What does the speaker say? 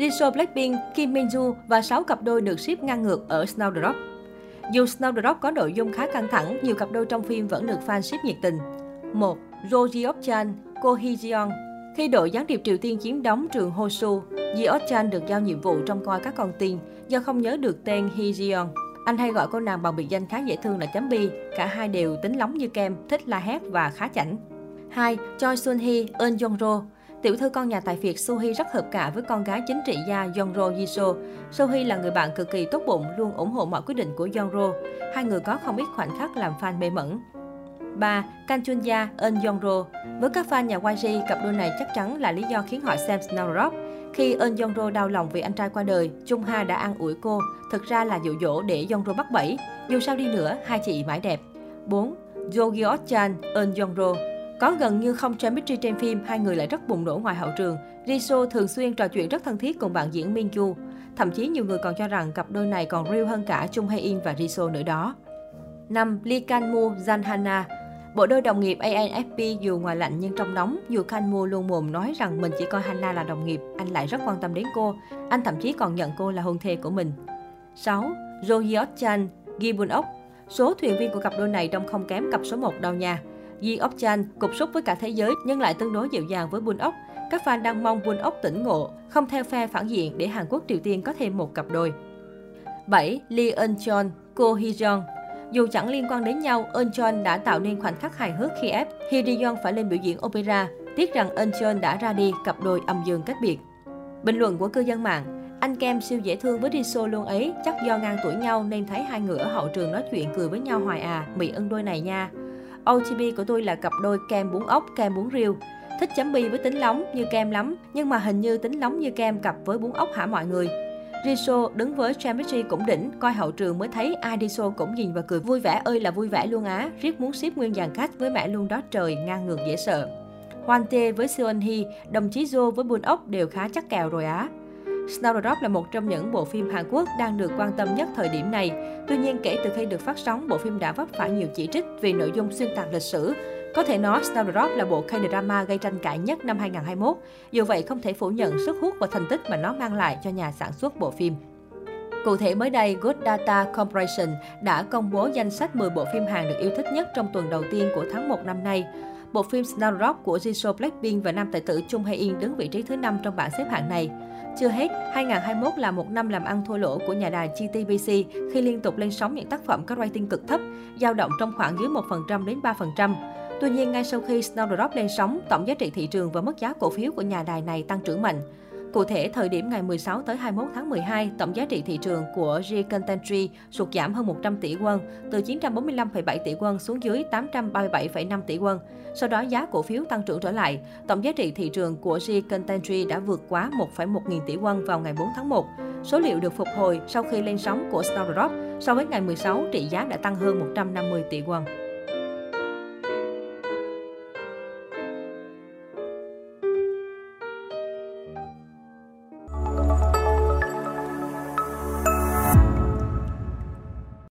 Jisoo Blackpink, Kim Minju và 6 cặp đôi được ship ngang ngược ở Snowdrop. Dù Snowdrop có nội dung khá căng thẳng, nhiều cặp đôi trong phim vẫn được fan ship nhiệt tình. 1. Jo Ji Chan, Ko Hee Jeon Khi đội gián điệp Triều Tiên chiếm đóng trường Hosu, Ji Chan được giao nhiệm vụ trông coi các con tin do không nhớ được tên Hee Jeon. Anh hay gọi cô nàng bằng biệt danh khá dễ thương là chấm bi. Cả hai đều tính lóng như kem, thích la hét và khá chảnh. 2. Choi Sun Hee, Eun Jong Ro Tiểu thư con nhà tài phiệt Suhi rất hợp cả với con gái chính trị gia Yongro Yiso. Suhi là người bạn cực kỳ tốt bụng, luôn ủng hộ mọi quyết định của Yongro. Hai người có không ít khoảnh khắc làm fan mê mẩn. 3. Kang Chun Ya, Eun Yongro Với các fan nhà YG, cặp đôi này chắc chắn là lý do khiến họ xem Snowdrop. Khi Eun Yongro đau lòng vì anh trai qua đời, Chung Ha đã an ủi cô. Thực ra là dụ dỗ để Yongro bắt bẫy. Dù sao đi nữa, hai chị mãi đẹp. 4. Jo Gyeot Chan, Eun Yongro có gần như không chemistry trên phim, hai người lại rất bùng nổ ngoài hậu trường. Jisoo thường xuyên trò chuyện rất thân thiết cùng bạn diễn Min Ju. Thậm chí nhiều người còn cho rằng cặp đôi này còn real hơn cả Chung Hae In và Jisoo nữa đó. 5. Lee Kan Mu, Jan Hana Bộ đôi đồng nghiệp ANFP dù ngoài lạnh nhưng trong nóng, dù Kan Mu luôn mồm nói rằng mình chỉ coi Hana là đồng nghiệp, anh lại rất quan tâm đến cô. Anh thậm chí còn nhận cô là hôn thê của mình. 6. Jo Hyot Chan, Gi Bun Ok Số thuyền viên của cặp đôi này đông không kém cặp số 1 đâu nha. Yi Ok Chan cục súc với cả thế giới nhưng lại tương đối dịu dàng với Bun Ok. Các fan đang mong Bun Ok tỉnh ngộ, không theo phe phản diện để Hàn Quốc Triều Tiên có thêm một cặp đôi. 7. Lee Eun Chon, Ko Hee Jong dù chẳng liên quan đến nhau, Eun Chon đã tạo nên khoảnh khắc hài hước khi ép Hee Ri phải lên biểu diễn opera. Tiếc rằng Eun Chon đã ra đi, cặp đôi âm dương cách biệt. Bình luận của cư dân mạng anh Kem siêu dễ thương với Jisoo luôn ấy, chắc do ngang tuổi nhau nên thấy hai người ở hậu trường nói chuyện cười với nhau hoài à, Mị ân đôi này nha. OTP của tôi là cặp đôi kem bún ốc, kem bún riêu. Thích chấm bi với tính lóng như kem lắm, nhưng mà hình như tính lóng như kem cặp với bún ốc hả mọi người. Riso đứng với chemistry cũng đỉnh, coi hậu trường mới thấy ai Riso cũng nhìn và cười vui vẻ ơi là vui vẻ luôn á, riết muốn ship nguyên dàn khách với mẹ luôn đó trời, ngang ngược dễ sợ. Hoan Tê với Seon Hee, đồng chí Jo với Bun ốc đều khá chắc kèo rồi á. Snowdrop là một trong những bộ phim Hàn Quốc đang được quan tâm nhất thời điểm này. Tuy nhiên, kể từ khi được phát sóng, bộ phim đã vấp phải nhiều chỉ trích vì nội dung xuyên tạc lịch sử. Có thể nói Snowdrop là bộ K-drama gây tranh cãi nhất năm 2021. Dù vậy, không thể phủ nhận sức hút và thành tích mà nó mang lại cho nhà sản xuất bộ phim. Cụ thể mới đây, Good Data Corporation đã công bố danh sách 10 bộ phim Hàn được yêu thích nhất trong tuần đầu tiên của tháng 1 năm nay. Bộ phim Snowdrop của Jisoo Blackpink và nam tài tử Chung Hae In đứng vị trí thứ 5 trong bảng xếp hạng này. Chưa hết, 2021 là một năm làm ăn thua lỗ của nhà đài GTBC khi liên tục lên sóng những tác phẩm có rating cực thấp, dao động trong khoảng dưới 1% đến 3%. Tuy nhiên, ngay sau khi Snowdrop lên sóng, tổng giá trị thị trường và mức giá cổ phiếu của nhà đài này tăng trưởng mạnh. Cụ thể, thời điểm ngày 16 tới 21 tháng 12, tổng giá trị thị trường của G Contentry sụt giảm hơn 100 tỷ won, từ 945,7 tỷ won xuống dưới 837,5 tỷ won. Sau đó giá cổ phiếu tăng trưởng trở lại, tổng giá trị thị trường của G Contentry đã vượt quá 1,1 nghìn tỷ won vào ngày 4 tháng 1. Số liệu được phục hồi sau khi lên sóng của Snowdrop, so với ngày 16 trị giá đã tăng hơn 150 tỷ won.